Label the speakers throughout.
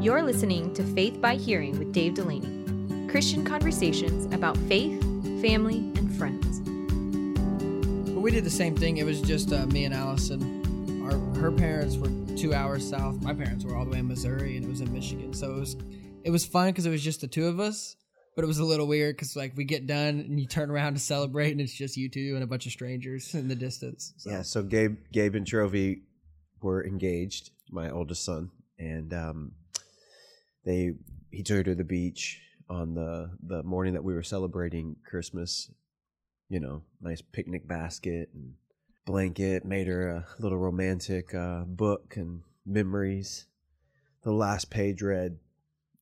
Speaker 1: You're listening to Faith by Hearing with Dave Delaney Christian conversations about faith, family, and friends.
Speaker 2: But we did the same thing. It was just uh, me and Allison. Our her parents were two hours south. My parents were all the way in Missouri, and it was in Michigan. So it was it was fun because it was just the two of us. But it was a little weird because like we get done and you turn around to celebrate, and it's just you two and a bunch of strangers in the distance. So.
Speaker 3: Yeah, so Gabe, Gabe and Trophy were engaged, my oldest son, and um, they he took her to the beach on the the morning that we were celebrating Christmas. You know, nice picnic basket and blanket. Made her a little romantic uh, book and memories. The last page read,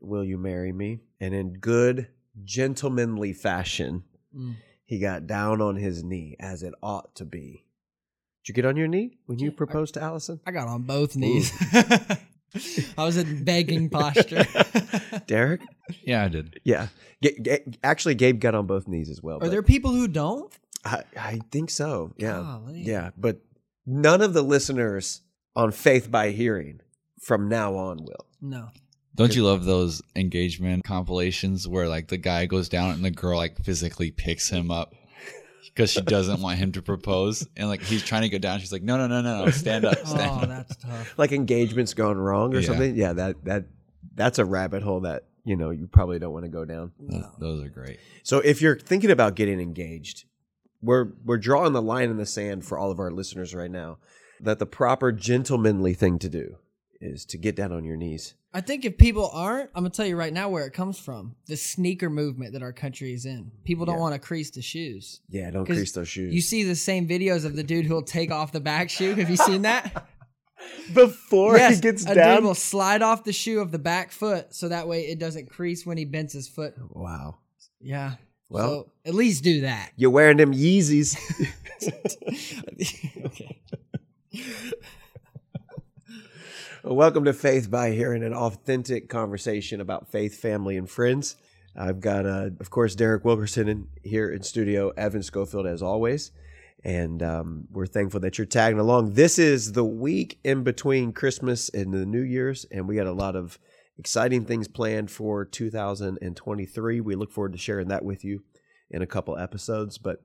Speaker 3: "Will you marry me?" And in good gentlemanly fashion,
Speaker 2: Mm.
Speaker 3: he got down on his knee as it ought to be. Did you get on your knee when you
Speaker 2: Yeah, I-
Speaker 3: proposed to Allison?
Speaker 2: I got on both knees. I was in begging posture.
Speaker 3: Derek?
Speaker 4: Yeah, I did.
Speaker 3: Yeah. Ga- Ga- actually, Gabe got on both knees as well.
Speaker 2: Are there people who don't?
Speaker 3: I, I think so. Yeah.
Speaker 2: Golly.
Speaker 3: Yeah. But none of the listeners on Faith by Hearing from now on will.
Speaker 2: No.
Speaker 4: Don't you love those engagement compilations where like the guy goes down and the girl like physically picks him up because she doesn't want him to propose and like he's trying to go down she's like no no no no no stand up stand
Speaker 2: Oh,
Speaker 4: up
Speaker 2: that's tough.
Speaker 3: Like engagements gone wrong or
Speaker 4: Yeah.
Speaker 3: something. Yeah. That, that, that's a rabbit hole that, you know, you probably don't want to go down.
Speaker 4: those, those are great
Speaker 3: So if you're thinking about getting engaged, we're we're drawing the line in the sand for all of our listeners right now that the proper gentlemanly thing to do is to get down on your knees.
Speaker 2: I think if people aren't, I'm gonna tell you right now where it comes from. The sneaker movement that our country is in. People don't
Speaker 3: Yeah.
Speaker 2: want to crease the shoes.
Speaker 3: Yeah, don't crease those shoes.
Speaker 2: You see the same videos of the dude who'll take off the back shoe. Have you seen that?
Speaker 3: before
Speaker 2: yes,
Speaker 3: he gets
Speaker 2: a
Speaker 3: down.
Speaker 2: dude will slide off the shoe of the back foot so that way it doesn't crease when he bends his foot.
Speaker 3: wow.
Speaker 2: Yeah.
Speaker 3: Well-
Speaker 2: so at least do that.
Speaker 3: You're wearing them Yeezys.
Speaker 2: okay.
Speaker 3: Welcome to Faith by Hearing, an authentic conversation about faith, family, and friends. I've got, uh, of course, Derek Wilkerson in, here in studio, Evan Schofield as always, and um, we're thankful that you're tagging along. This is the week in between Christmas and the New Year's, and we got a lot of exciting things planned for 2023. We look forward to sharing that with you in a couple episodes, but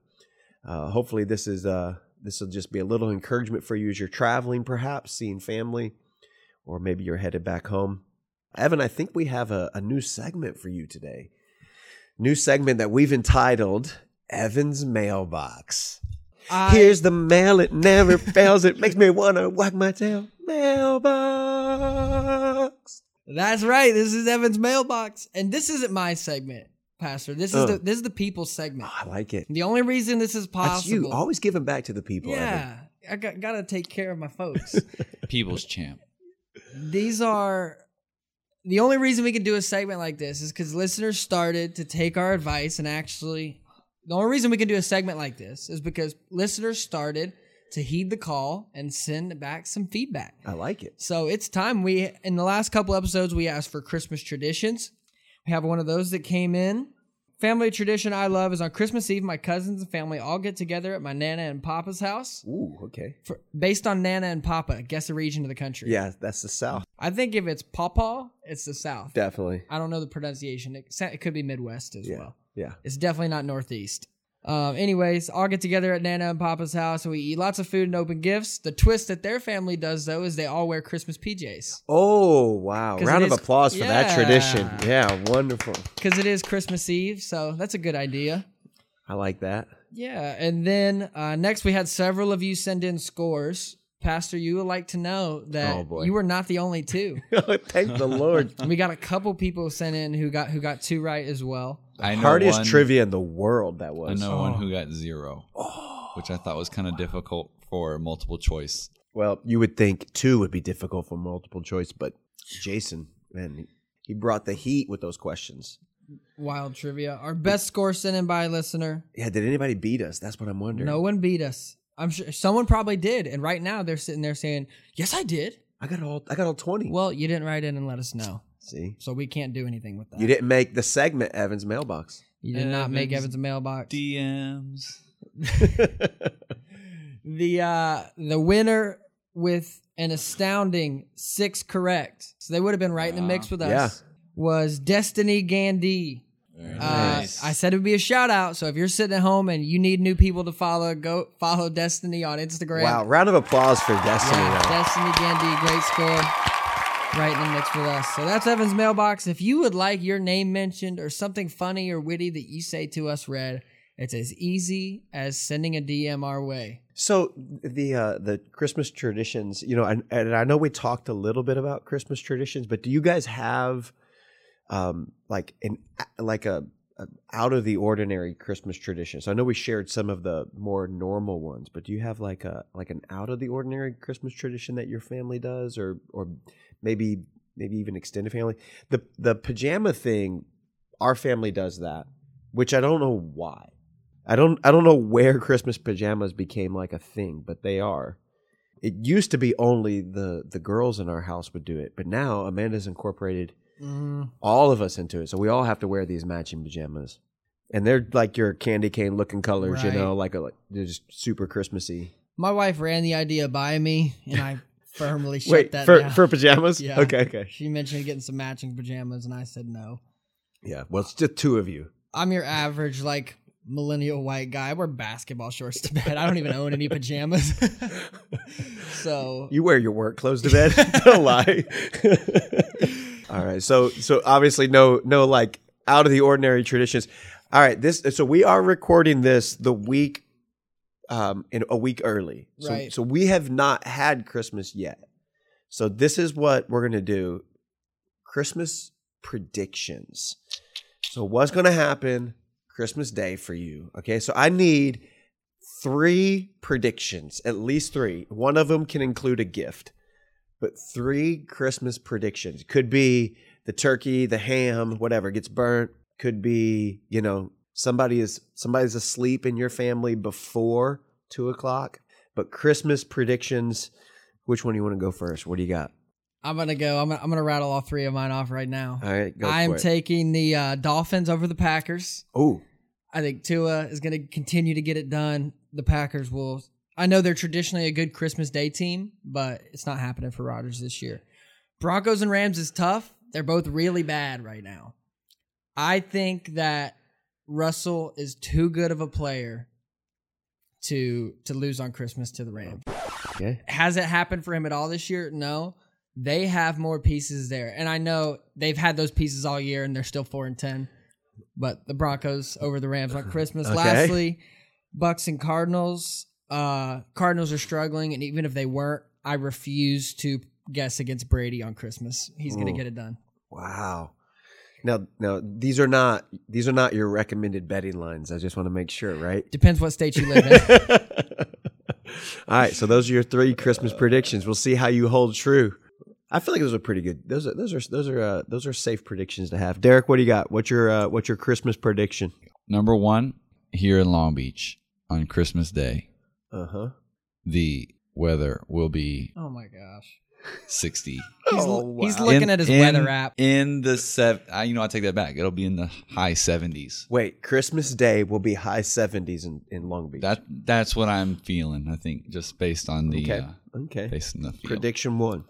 Speaker 3: uh, hopefully this is uh, this will just be a little encouragement for you as you're traveling, perhaps seeing family or maybe you're headed back home. Evan, I think we have a, a new segment for you today. New segment that we've entitled Evan's Mailbox.
Speaker 2: I,
Speaker 3: Here's the mail, it never fails. It makes me want to wag my tail. Mailbox.
Speaker 2: That's right. This is Evan's mailbox, and this isn't my segment, Pastor. This is
Speaker 3: Oh.
Speaker 2: the this is the people's segment.
Speaker 3: Oh, I like it.
Speaker 2: The only reason this is possible.
Speaker 3: That's you. Always giving back to the people. Evan.
Speaker 2: yeah, I got got to take care of my folks.
Speaker 4: people's champ
Speaker 2: These are the only reason we can do a segment like this is because listeners started to take our advice and actually. The only reason we can do a segment like this is because listeners started to heed the call and send back some feedback.
Speaker 3: I like it.
Speaker 2: So it's time. We in the last couple episodes we asked for Christmas traditions. We have one of those that came in. Family tradition I love is on Christmas Eve, my cousins and family all get together at my Nana and Papa's house.
Speaker 3: Ooh, okay.
Speaker 2: For, based on Nana and Papa, guess the region of the country.
Speaker 3: Yeah, that's the South.
Speaker 2: I think if it's Pawpaw, it's the South.
Speaker 3: Definitely.
Speaker 2: I don't know the pronunciation. It, it could be Midwest as
Speaker 3: Yeah.
Speaker 2: well.
Speaker 3: Yeah.
Speaker 2: It's definitely not Northeast. Um, anyways, all get together at Nana and Papa's house and we eat lots of food and open gifts. The twist that their family does though is they all wear Christmas PJs.
Speaker 3: Oh, wow! Round of
Speaker 2: is-
Speaker 3: applause for that tradition. Yeah, wonderful.
Speaker 2: because it is Christmas Eve, so that's a good idea.
Speaker 3: I like that.
Speaker 2: Yeah, and then uh, next we had several of you send in scores. Pastor, you would like to know
Speaker 3: Oh,
Speaker 2: that
Speaker 3: boy.
Speaker 2: you were not the only two.
Speaker 3: Thank the Lord.
Speaker 2: we got a couple people sent in who got who got two right as well.
Speaker 4: i know
Speaker 3: Hardest
Speaker 4: one,
Speaker 3: trivia in the world that was.
Speaker 4: i
Speaker 3: was.
Speaker 4: know one
Speaker 2: oh.
Speaker 4: who got zero oh. which i thought was kind of difficult for multiple choice
Speaker 3: Well, you would think two would be difficult for multiple choice, but Jason, man, he brought the heat with those questions.
Speaker 2: Wild trivia. Our best score sent in by a listener.
Speaker 3: Yeah, did anybody beat us? That's what I'm wondering.
Speaker 2: No one beat us. I'm sure someone probably did, and right now they're sitting there saying, "Yes, I did."
Speaker 3: I got all I got all 20.
Speaker 2: Well, you didn't write in and let us know,
Speaker 3: See?
Speaker 2: so we can't do anything with that.
Speaker 3: You didn't make the segment Evan's mailbox.
Speaker 2: You did not make
Speaker 4: Evans
Speaker 2: Evans mailbox.
Speaker 4: dms
Speaker 2: the uh the winner with an astounding six correct. So they would have been right in the mix with us.
Speaker 3: Yeah.
Speaker 2: Was Destiny Gandhi. Uh, I said it would be a shout out. So if you're sitting at home and you need new people to follow, go follow Destiny on Instagram.
Speaker 3: Wow. Round of applause for Destiny.
Speaker 2: Yeah,
Speaker 3: though.
Speaker 2: Destiny Gandhi, great score. Right in the mix with us. So that's Evan's mailbox. If you would like your name mentioned or something funny or witty that you say to us read, it's as easy as sending a DM our way.
Speaker 3: So the uh, the Christmas traditions, you know, and, and I know we talked a little bit about Christmas traditions, but do you guys have um, like an like a, a out of the ordinary Christmas tradition? So I know we shared some of the more normal ones, but do you have like a like an out of the ordinary Christmas tradition that your family does, or or maybe maybe even extended family? The the pajama thing, our family does that, which I don't know why. I don't I don't know where Christmas pajamas became like a thing, but they are. It used to be only the the girls in our house would do it, but now Amanda's incorporated
Speaker 2: Mm,
Speaker 3: all of us into it. So we all have to wear these matching pajamas. And they're like your candy cane looking colors, you know, like a like they're just super Christmassy.
Speaker 2: my wife ran the idea by me, and I firmly shut
Speaker 3: Wait,
Speaker 2: that
Speaker 3: for
Speaker 2: down.
Speaker 3: for pajamas?
Speaker 2: Yeah.
Speaker 3: Okay, okay.
Speaker 2: she mentioned getting some matching pajamas, and I said no.
Speaker 3: Yeah. Well, it's just two of you.
Speaker 2: I'm your average like millennial white guy. I wear basketball shorts to bed. I don't even own any pajamas. so
Speaker 3: You wear your work clothes to bed. Don't lie. All right. So so obviously no no like out of the ordinary traditions. All right. This so we are recording this the week um in a week early. So
Speaker 2: Right.
Speaker 3: so we have not had Christmas yet. So this is what we're gonna do. Christmas predictions. So what's gonna happen Christmas Day for you? Okay. So I need three predictions, at least three. One of them can include a gift, but three Christmas predictions could be the turkey, the ham, whatever gets burnt. Could be, you know, somebody is somebody's asleep in your family before two o'clock. But Christmas predictions. Which one do you want to go first? What do you got?
Speaker 2: I'm gonna go. I'm gonna, I'm gonna rattle all three of mine off right now.
Speaker 3: All right, go
Speaker 2: I'm
Speaker 3: for it.
Speaker 2: taking the uh, Dolphins over the Packers.
Speaker 3: oh,
Speaker 2: I think Tua is going to continue to get it done. The Packers will. I know they're traditionally a good Christmas Day team, but it's not happening for Rodgers this year. Broncos and Rams is tough. They're both really bad right now. I think that Russell is too good of a player to to lose on Christmas to the Rams.
Speaker 3: okay.
Speaker 2: Has it happened for him at all this year? No. They have more pieces there. And I know they've had those pieces all year and they're still 4 and 10. But the Broncos over the Rams on Christmas.
Speaker 3: Okay.
Speaker 2: Lastly, Bucks and Cardinals. Uh Cardinals are struggling and even if they weren't, I refuse to guess against Brady on Christmas. He's going to
Speaker 3: Ooh.
Speaker 2: get it done.
Speaker 3: Wow. Now, now these are not these are not your recommended betting lines. I just want to make sure, right?
Speaker 2: Depends what state you live in.
Speaker 3: All right, so those are your three Christmas predictions. We'll see how you hold true. I feel like those are pretty good. Those are those are those are uh, those are safe predictions to have. Derek, what do you got? What's your uh, what's your Christmas prediction?
Speaker 4: Number one, here in Long Beach on Christmas Day,
Speaker 3: Uh huh.
Speaker 4: the weather will be
Speaker 2: oh my gosh.
Speaker 4: 60.
Speaker 2: He's,
Speaker 3: Oh,
Speaker 2: he's looking
Speaker 4: In-
Speaker 2: at his
Speaker 4: in-
Speaker 2: weather app.
Speaker 4: In the seven, I, you know, I take that back. It'll be in the high 70s.
Speaker 3: Wait, Christmas Day will be high seventies in, in Long Beach.
Speaker 4: That that's what I'm feeling. I think just based on the
Speaker 3: okay.
Speaker 4: uh,
Speaker 3: okay.
Speaker 4: based on the feel.
Speaker 3: Prediction one.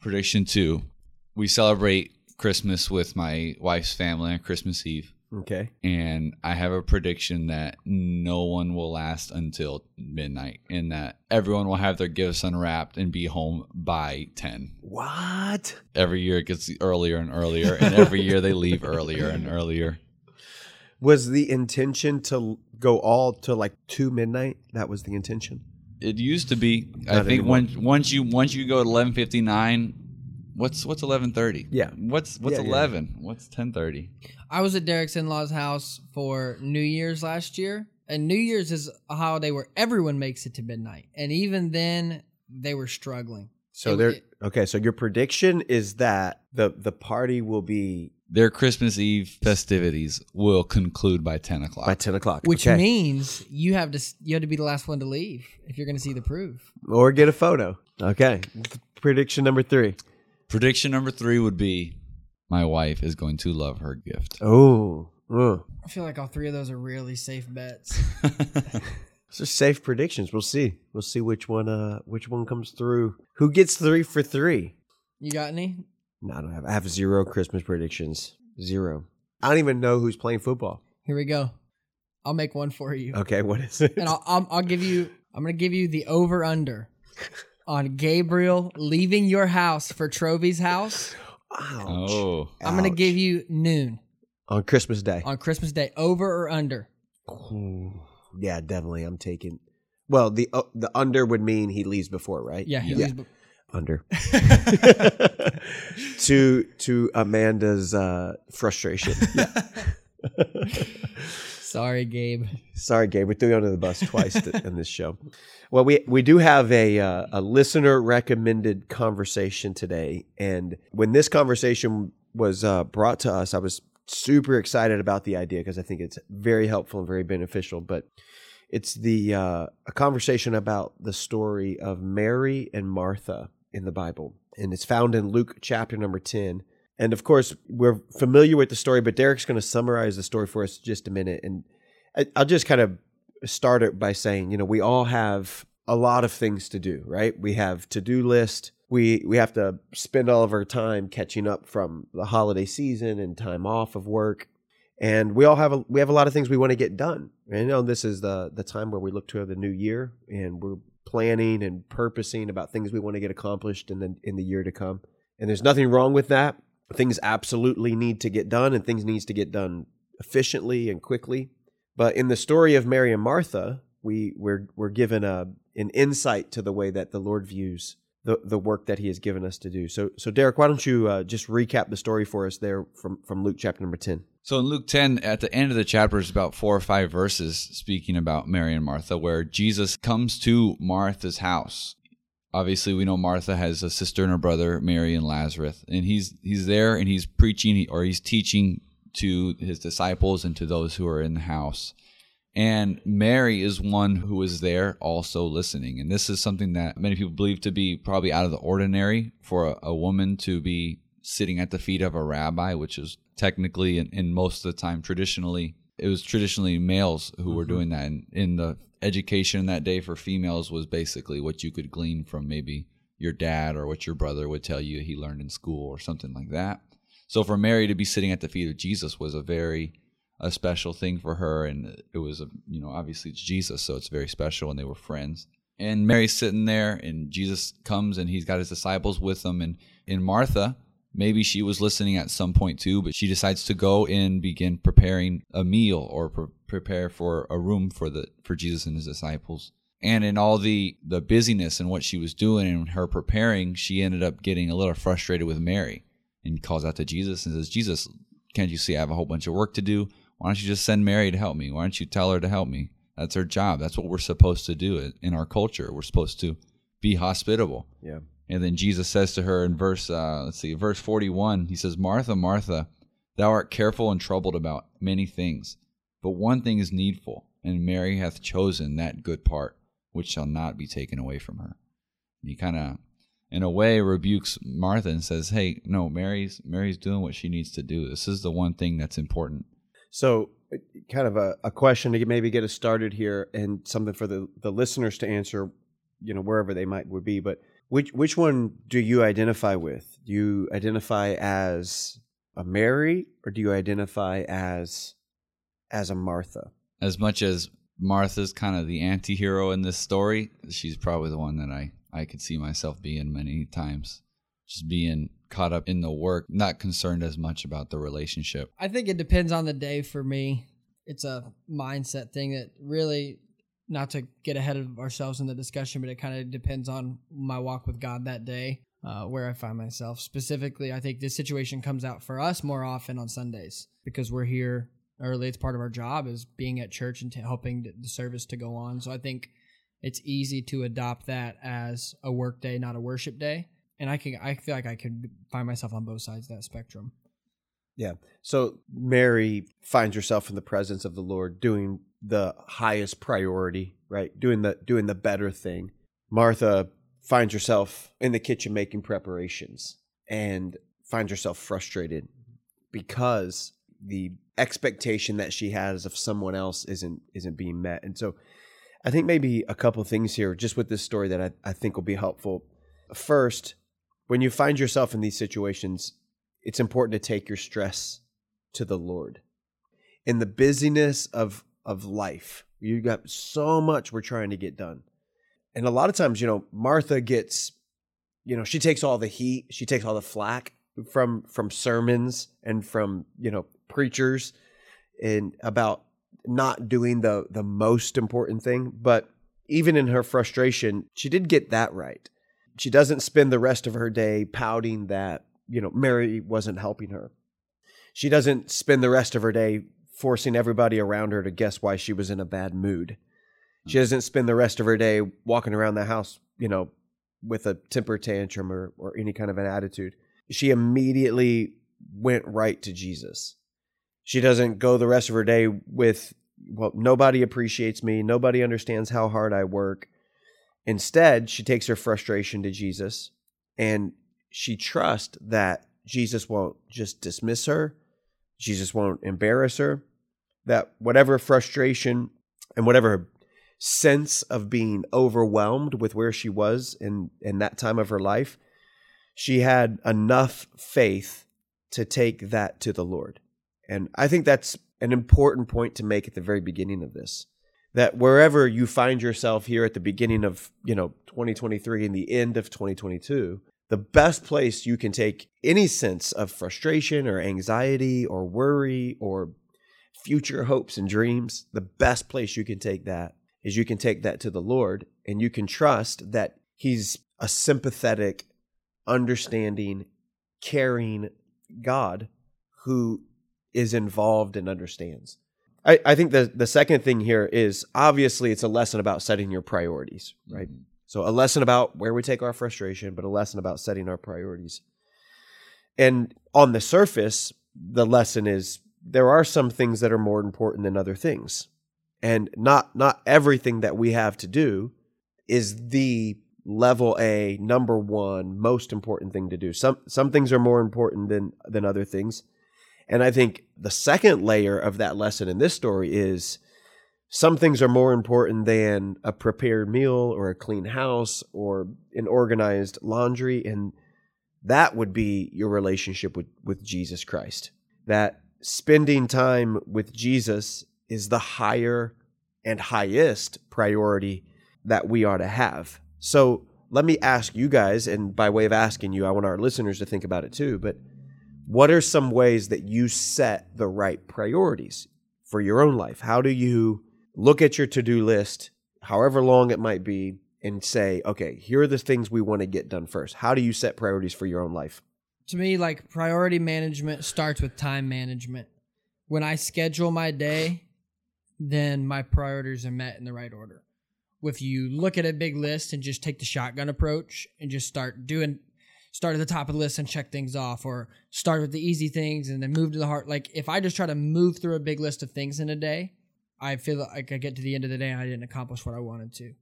Speaker 4: Prediction two: We celebrate Christmas with my wife's family on Christmas Eve,
Speaker 3: Okay.
Speaker 4: and I have a prediction that no one will last until midnight, and that everyone will have their gifts unwrapped and be home by ten.
Speaker 3: What?
Speaker 4: Every year it gets earlier and earlier, and every year they leave earlier and earlier.
Speaker 3: Was the intention to go all to like two midnight? That was the intention.
Speaker 4: It used to be. I think
Speaker 3: anymore.
Speaker 4: when once you once you go to eleven fifty nine, what's what's eleven thirty?
Speaker 3: Yeah.
Speaker 4: What's what's
Speaker 3: Yeah, yeah.
Speaker 4: eleven? What's ten thirty?
Speaker 2: I was at Derek's in law's house for New Year's last year, and New Year's is a holiday where everyone makes it to midnight, and even then they were struggling.
Speaker 3: So
Speaker 2: It-
Speaker 3: there.
Speaker 2: it-
Speaker 3: Okay. So your prediction is that the the party will be
Speaker 4: Their Christmas Eve festivities will conclude by ten o'clock.
Speaker 3: by ten o'clock,
Speaker 2: Which
Speaker 3: okay.
Speaker 2: means you have to you have to be the last one to leave if you're going to see the proof.
Speaker 3: or get a photo. Okay. Prediction number three.
Speaker 4: Prediction number three would be my wife is going to love her gift.
Speaker 3: Oh.
Speaker 2: I feel like all three of those are really safe bets.
Speaker 3: So safe predictions. We'll see. We'll see which one. Uh, which one comes through. Who gets three for three?
Speaker 2: You got any?
Speaker 3: No, I don't have. I have zero Christmas predictions. Zero. I don't even know who's playing football.
Speaker 2: Here we go. I'll make one for you,
Speaker 3: Okay, what is it?
Speaker 2: and I'll, I'll I'll give you. I'm gonna give you the over under on Gabriel leaving your house for Trovy's house.
Speaker 3: Ouch.
Speaker 4: Oh,
Speaker 2: I'm gonna give you noon
Speaker 3: on Christmas Day.
Speaker 2: on Christmas Day. Over or under?
Speaker 3: Ooh, yeah, definitely. I'm taking. Well, the uh, the under would mean he leaves before, right?
Speaker 2: Yeah, he
Speaker 3: yeah.
Speaker 2: leaves. be-
Speaker 3: under. to to Amanda's uh, frustration.
Speaker 2: Sorry, Gabe.
Speaker 3: Sorry, Gabe. We threw you under the bus twice th- in this show. Well, we we do have a uh, a listener recommended conversation today, and when this conversation was uh, brought to us, I was super excited about the idea because I think it's very helpful and very beneficial. But it's the uh, a conversation about the story of Mary and Martha in the Bible, and it's found in Luke chapter number ten. And of course, we're familiar with the story, but Derek's going to summarize the story for us just a minute. And I'll just kind of start it by saying, you know, we all have a lot of things to do, right? We have to-do list. We we have to spend all of our time catching up from the holiday season and time off of work. And we all have a we have a lot of things we want to get done. And you know, this is the the time where we look to the new year and we're planning and purposing about things we want to get accomplished in the in the year to come. And there's nothing wrong with that. Things absolutely need to get done and things needs to get done efficiently and quickly. But in the story of Mary and Martha, we we're we're given a an insight to the way that the Lord views the the work that He has given us to do. So so Derek, why don't you uh, just recap the story for us there from from Luke chapter number ten?
Speaker 4: So in Luke 10, at the end of the chapter, is about four or five verses speaking about Mary and Martha, where Jesus comes to Martha's house. Obviously, we know Martha has a sister and a brother, Mary and Lazarus, and he's he's there and he's preaching or he's teaching to his disciples and to those who are in the house. And Mary is one who is there also listening. And this is something that many people believe to be probably out of the ordinary for a, a woman to be sitting at the feet of a rabbi, which is technically and, and most of the time traditionally, it was traditionally males who were mm-hmm. doing that. And in the education that day for females was basically what you could glean from maybe your dad or what your brother would tell you he learned in school or something like that. So for Mary to be sitting at the feet of Jesus was a very a special thing for her and it was a you know obviously it's jesus so it's very special and they were friends and mary's sitting there and jesus comes and he's got his disciples with him and in martha maybe she was listening at some point too but she decides to go and begin preparing a meal or pre- prepare for a room for the for jesus and his disciples and in all the the busyness and what she was doing and her preparing she ended up getting a little frustrated with mary and calls out to jesus and says jesus can't you see i have a whole bunch of work to do why don't you just send Mary to help me? Why don't you tell her to help me? That's her job. That's what we're supposed to do in our culture. We're supposed to be hospitable.
Speaker 3: Yeah.
Speaker 4: And then Jesus says to her in verse, uh, let's see, verse 41, he says, Martha, Martha, thou art careful and troubled about many things, but one thing is needful, and Mary hath chosen that good part, which shall not be taken away from her. And he kind of, in a way, rebukes Martha and says, hey, no, Mary's, Mary's doing what she needs to do. This is the one thing that's important.
Speaker 3: So, kind of a, a question to maybe get us started here, and something for the, the listeners to answer, you know, wherever they might would be. But which which one do you identify with? Do you identify as a Mary, or do you identify as as a Martha?
Speaker 4: as much as Martha's kind of the anti-hero in this story, she's probably the one that I I could see myself being many times. Just being caught up in the work, not concerned as much about the relationship.
Speaker 2: I think it depends on the day for me. It's a mindset thing that really, not to get ahead of ourselves in the discussion, but it kind of depends on my walk with God that day, uh, where I find myself. Specifically, I think this situation comes out for us more often on Sundays because we're here early. It's part of our job is being at church and t- helping the- service to go on. So I think it's easy to adopt that as a work day, not a worship day. And I can, I feel like I could find myself on both sides of that spectrum.
Speaker 3: Yeah. So Mary finds herself in the presence of the Lord doing the highest priority, right? Doing the doing the better thing. Martha finds herself in the kitchen making preparations and finds herself frustrated because the expectation that she has of someone else isn't isn't being met. And so I think maybe a couple things here just with this story that I, I think will be helpful. First, when you find yourself in these situations, it's important to take your stress to the Lord. In the busyness of of life, you got so much we're trying to get done. And a lot of times, you know, Martha gets, you know, she takes all the heat, she takes all the flack from from sermons and from, you know, preachers and about not doing the the most important thing, but even in her frustration, she did get that right. She doesn't spend the rest of her day pouting that, you know, Mary wasn't helping her. She doesn't spend the rest of her day forcing everybody around her to guess why she was in a bad mood. She mm. doesn't spend the rest of her day walking around the house, you know, with a temper tantrum or, or any kind of an attitude. She immediately went right to Jesus. She doesn't go the rest of her day with, well, nobody appreciates me. Nobody understands how hard I work. Instead, she takes her frustration to Jesus and she trusts that Jesus won't just dismiss her, Jesus won't embarrass her, that whatever frustration and whatever sense of being overwhelmed with where she was in, in that time of her life, she had enough faith to take that to the Lord. And I think that's an important point to make at the very beginning of this. That wherever you find yourself here at the beginning of, you know, 2023 and the end of 2022, the best place you can take any sense of frustration or anxiety or worry or future hopes and dreams, the best place you can take that is you can take that to the Lord and you can trust that He's a sympathetic, understanding, caring God who is involved and understands. I, I think the, the second thing here is obviously it's a lesson about setting your priorities, right? Mm-hmm. So a lesson about where we take our frustration, but a lesson about setting our priorities. And on the surface, the lesson is there are some things that are more important than other things and not not everything that we have to do is the level A number 1 most important thing to do. Some some things are more important than than other things. And I think the second layer of that lesson in this story is some things are more important than a prepared meal or a clean house or an organized laundry and that would be your relationship with with Jesus Christ. That spending time with Jesus is the higher and highest priority that we are to have. So let me ask you guys, and by way of asking you, I want our listeners to think about it too, but what are some ways that you set the right priorities for your own life? How do you look at your to do list, however long it might be, and say, okay, here are the things we want to get done first? How do you set priorities for your own life?
Speaker 2: To me, like priority management starts with time management. When I schedule my day, then my priorities are met in the right order. If you look at a big list and just take the shotgun approach and just start doing, start at the top of the list and check things off, or start with the easy things and then move to the heart. Like if I just try to move through a big list of things in a day, I feel like I get to the end of the day and I didn't accomplish what I wanted to.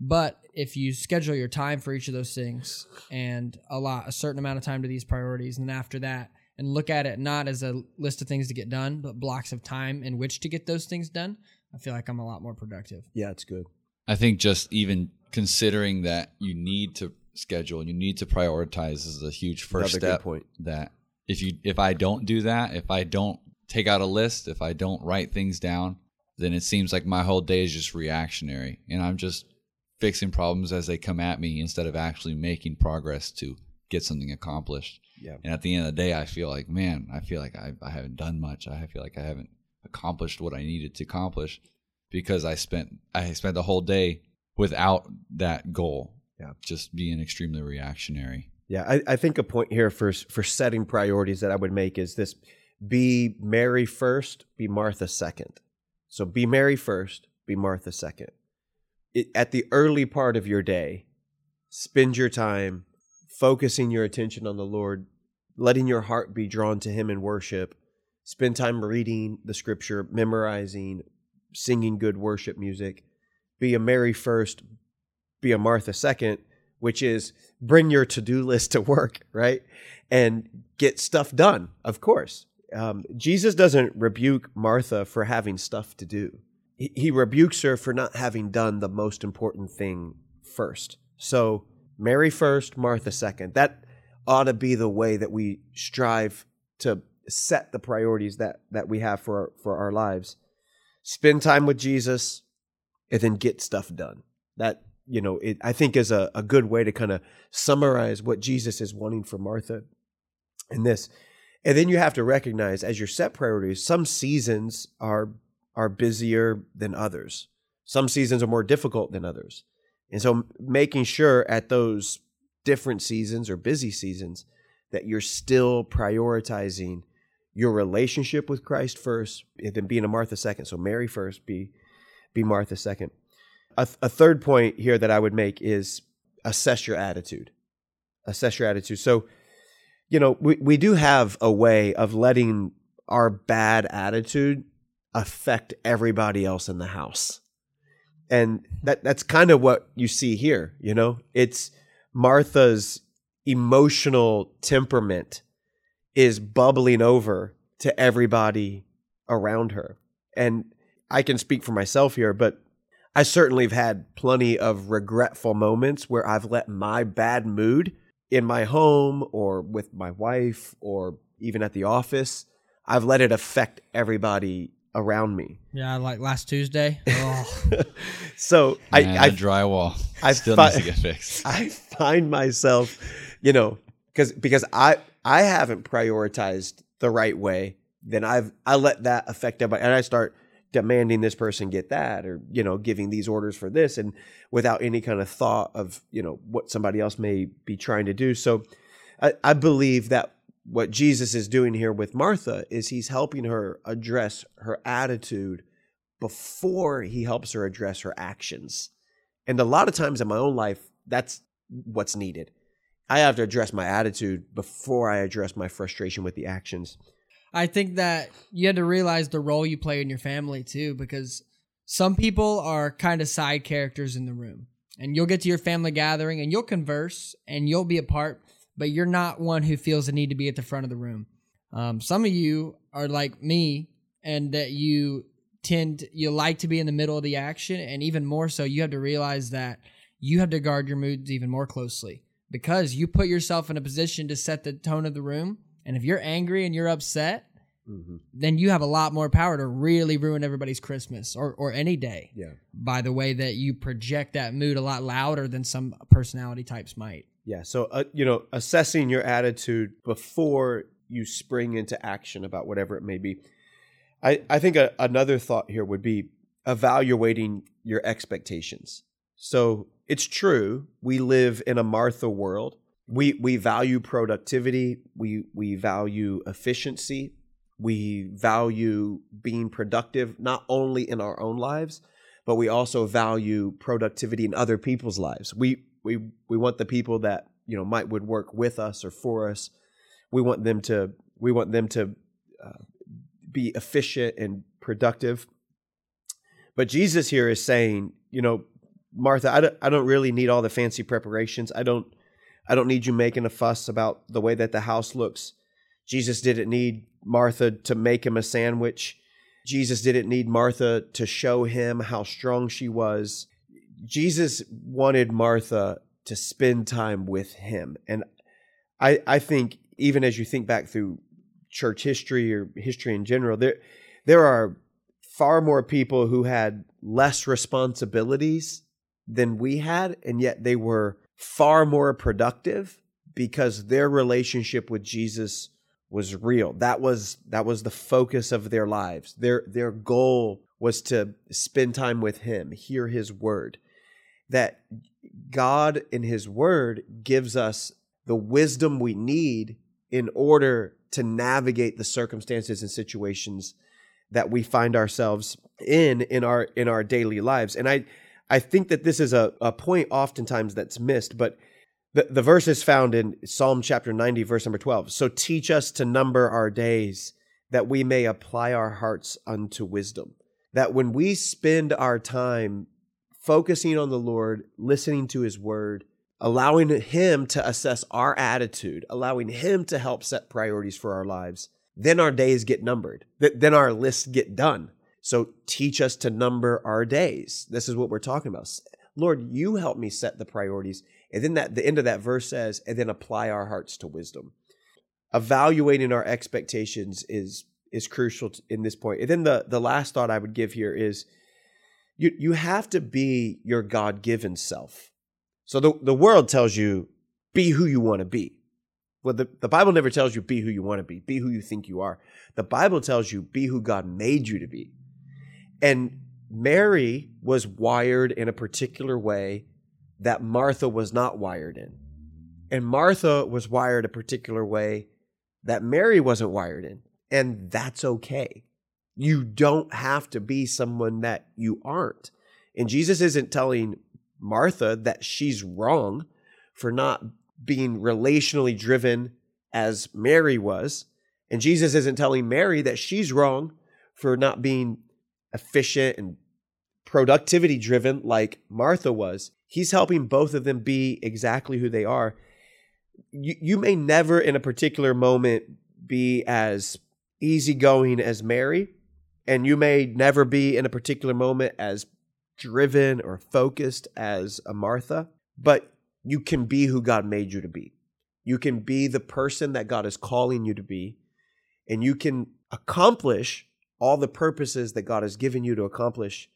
Speaker 2: But if you schedule your time for each of those things and allot a certain amount of time to these priorities, and after that, and look at it not as a list of things to get done, but blocks of time in which to get those things done, I feel like I'm a lot more productive.
Speaker 3: Yeah, it's good.
Speaker 4: I think just even considering that you need to schedule you need to prioritize is a huge first
Speaker 3: Another
Speaker 4: step.
Speaker 3: point.
Speaker 4: That if you if I don't do that, if I don't take out a list, if I don't write things down, then it seems like my whole day is just reactionary and I'm just fixing problems as they come at me instead of actually making progress to get something accomplished.
Speaker 3: Yeah.
Speaker 4: And at the end of the day, I feel like, man, I feel like I, I haven't done much. I feel like I haven't accomplished what I needed to accomplish because I spent I spent the whole day without that goal.
Speaker 3: Yeah.
Speaker 4: Just being extremely reactionary.
Speaker 3: Yeah, I, I think a point here for for setting priorities that I would make is this: be Mary first, be Martha second. So be Mary first, be Martha second. It, at the early part of your day, spend your time focusing your attention on the Lord, letting your heart be drawn to Him in worship. Spend time reading the scripture, memorizing, singing good worship music. Be a Mary first, be a Martha second, which is bring your to do list to work, right? And get stuff done, of course. Um, Jesus doesn't rebuke Martha for having stuff to do. he he rebukes her for not having done the most important thing first. So Mary first, Martha second. That ought to be the way that we strive to set the priorities that that we have for our, for our lives. Spend time with Jesus, and then get stuff done. That you know, it, I think is a, a good way to kind of summarize what Jesus is wanting for Martha in this. And then you have to recognize as your set priorities, some seasons are are busier than others. Some seasons are more difficult than others. And so making sure at those different seasons or busy seasons that you're still prioritizing your relationship with Christ first, and then being a Martha second. So Mary first, be be Martha second. A, a third point here that I would make is assess your attitude. Assess your attitude. So, you know, we, we do have a way of letting our bad attitude affect everybody else in the house. And that that's kind of what you see here, you know? It's Martha's emotional temperament is bubbling over to everybody around her. And I can speak for myself here, but I certainly have had plenty of regretful moments where I've let my bad mood in my home or with my wife or even at the office, I've let it affect everybody around me.
Speaker 2: Yeah, like last Tuesday. Oh.
Speaker 3: so
Speaker 4: Man,
Speaker 3: I, I
Speaker 4: that drywall
Speaker 3: I
Speaker 4: still
Speaker 3: fi-
Speaker 4: needs to get fixed.
Speaker 3: I find myself, you know, because because I I haven't prioritized the right way, then I've I let that affect everybody, and I start demanding this person get that, or you know, giving these orders for this, and without any kind of thought of you know what somebody else may be trying to do. So, I, I believe that what Jesus is doing here with Martha is he's helping her address her attitude before he helps her address her actions. And a lot of times in my own life, that's what's needed. I have to address my attitude before I address my frustration with the actions.
Speaker 2: I think that you had to realize the role you play in your family too, because some people are kind of side characters in the room. And you'll get to your family gathering and you'll converse and you'll be a part, but you're not one who feels the need to be at the front of the room. Um, some of you are like me, and that you tend you like to be in the middle of the action, and even more so, you have to realize that you have to guard your moods even more closely because you put yourself in a position to set the tone of the room. And if you're angry and you're upset, then you have a lot more power to really ruin everybody's Christmas or, or any day
Speaker 3: Yeah.
Speaker 2: by the way that you project that mood a lot louder than some personality types might.
Speaker 3: Yeah. So, uh, you know, assessing your attitude before you spring into action about whatever it may be. I, I think a, another thought here would be evaluating your expectations. So it's true, we live in a Martha world. We, we value productivity, we, we value efficiency, we value being productive, not only in our own lives, but we also value productivity in other people's lives. We we we want the people that you know might would work with us or for us. We want them to we want them to uh, be efficient and productive. But Jesus here is saying, you know, Martha, I don't, I don't really need all the fancy preparations. I don't I don't need you making a fuss about the way that the house looks. Jesus didn't need Martha to make him a sandwich. Jesus didn't need Martha to show him how strong she was. Jesus wanted Martha to spend time with him. And I, I think even as you think back through church history or history in general, there there are far more people who had less responsibilities than we had, and yet they were far more productive because their relationship with Jesus was real. That was that was the focus of their lives. Their their goal was to spend time with him, hear his word. That God in his word gives us the wisdom we need in order to navigate the circumstances and situations that we find ourselves in in our in our daily lives. And I I think that this is a, a point oftentimes that's missed, but the, the verse is found in Psalm chapter 90, verse number 12. So teach us to number our days that we may apply our hearts unto wisdom. That when we spend our time focusing on the Lord, listening to his word, allowing him to assess our attitude, allowing him to help set priorities for our lives, then our days get numbered. Th- Then our lists get done. So teach us to number our days. This is what we're talking about. Lord, you help me set the priorities. And then that the end of that verse says, and then apply our hearts to wisdom. Evaluating our expectations is is crucial in this point. And then the the last thought I would give here is you you have to be your God-given self. So the, the world tells you be who you want to be. Well, the, the Bible never tells you be who you want to be, be who you think you are. The Bible tells you be who God made you to be. And Mary was wired in a particular way that Martha was not wired in. And Martha was wired a particular way that Mary wasn't wired in. And that's okay. You don't have to be someone that you aren't. And Jesus isn't telling Martha that she's wrong for not being relationally driven as Mary was. And Jesus isn't telling Mary that she's wrong for not being efficient and productivity driven like Martha was. He's helping both of them be exactly who they are. You, you may never in a particular moment be as easygoing as Mary, and you may never be in a particular moment as driven or focused as a Martha, but you can be who God made you to be. You can be the person that God is calling you to be, and you can accomplish all the purposes that God has given you to accomplish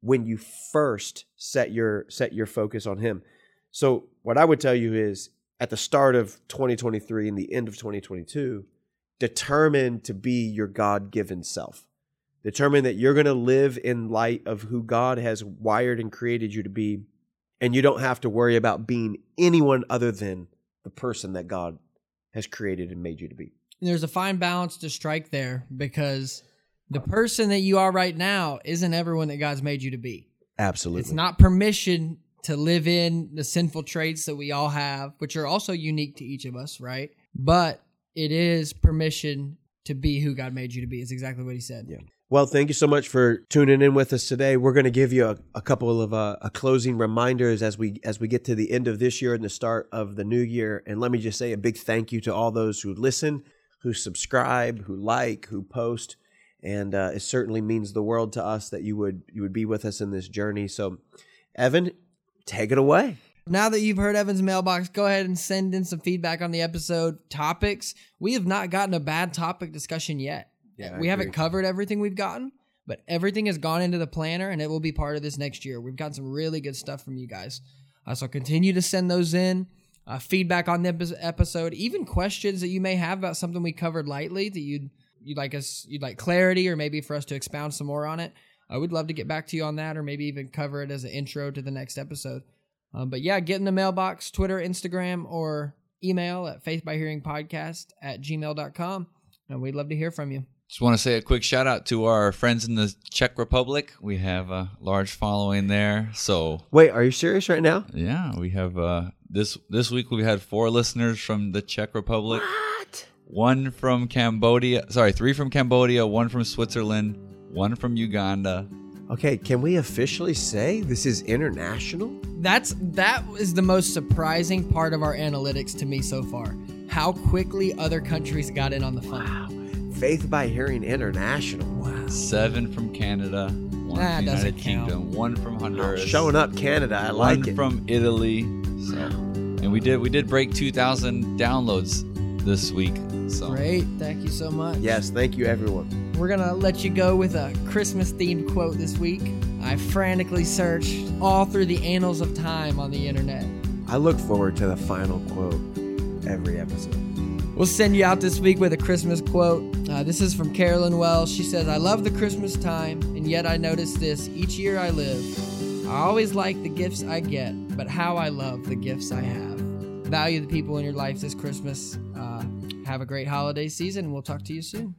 Speaker 3: when you first set your set your focus on him. So what I would tell you is at the start of 2023 and the end of 2022, determine to be your God-given self. Determine that you're going to live in light of who God has wired and created you to be and you don't have to worry about being anyone other than the person that God has created and made you to be.
Speaker 2: There's a fine balance to strike there because the person that you are right now isn't everyone that God's made you to be.
Speaker 3: Absolutely.
Speaker 2: It's not permission to live in the sinful traits that we all have, which are also unique to each of us, right? But it is permission to be who God made you to be. Is exactly what he said.
Speaker 3: Yeah. Well, thank you so much for tuning in with us today. We're going to give you a, a couple of uh, a closing reminders as we as we get to the end of this year and the start of the new year. And let me just say a big thank you to all those who listen, who subscribe, who like, who post, and uh, it certainly means the world to us that you would you would be with us in this journey. So, Evan, take it away.
Speaker 2: Now that you've heard Evan's mailbox, go ahead and send in some feedback on the episode topics. We have not gotten a bad topic discussion yet.
Speaker 3: Yeah,
Speaker 2: we haven't covered everything we've gotten, but everything has gone into the planner and it will be part of this next year. We've got some really good stuff from you guys. Uh, so continue to send those in. Uh, feedback on the episode, even questions that you may have about something we covered lightly that you'd you'd like us you'd like clarity or maybe for us to expound some more on it. I would love to get back to you on that or maybe even cover it as an intro to the next episode. Um, but yeah, get in the mailbox, Twitter, Instagram, or email at faithbyhearingpodcast at gmail.com. And we'd love to hear from you.
Speaker 4: Just want to say a quick shout out to our friends in the Czech Republic. We have a large following there. So
Speaker 3: Wait, are you serious right now?
Speaker 4: yeah, we have uh, this this week we had four listeners from the Czech Republic.
Speaker 3: What?
Speaker 4: One from Cambodia. Sorry, three from Cambodia. One from Switzerland. One from Uganda.
Speaker 3: Okay, can we officially say this is international?
Speaker 2: That's that is the most surprising part of our analytics to me so far. How quickly other countries got in on the fun.
Speaker 3: Wow. Faith by Hearing International. Wow.
Speaker 4: Seven from Canada. One
Speaker 2: That
Speaker 4: from
Speaker 2: doesn't
Speaker 4: United
Speaker 2: count.
Speaker 4: Kingdom. One from Honduras.
Speaker 3: Showing up Canada. I
Speaker 4: one
Speaker 3: like it.
Speaker 4: from Italy. So, and we did we did break 2,000 downloads this week. So
Speaker 2: Great. Thank you so much.
Speaker 3: yes, thank you everyone.
Speaker 2: We're going to let you go with a Christmas themed quote this week. I frantically searched all through the annals of time on the internet.
Speaker 3: I look forward to the final quote every episode.
Speaker 2: We'll send you out this week with a Christmas quote. Uh, this is from Carolyn Wells. She says, I love the Christmas time, and yet I notice this each year I live. I always like the gifts I get, but how I love the gifts I have. Value the people in your life this Christmas. Have a great holiday season, we'll talk to you soon.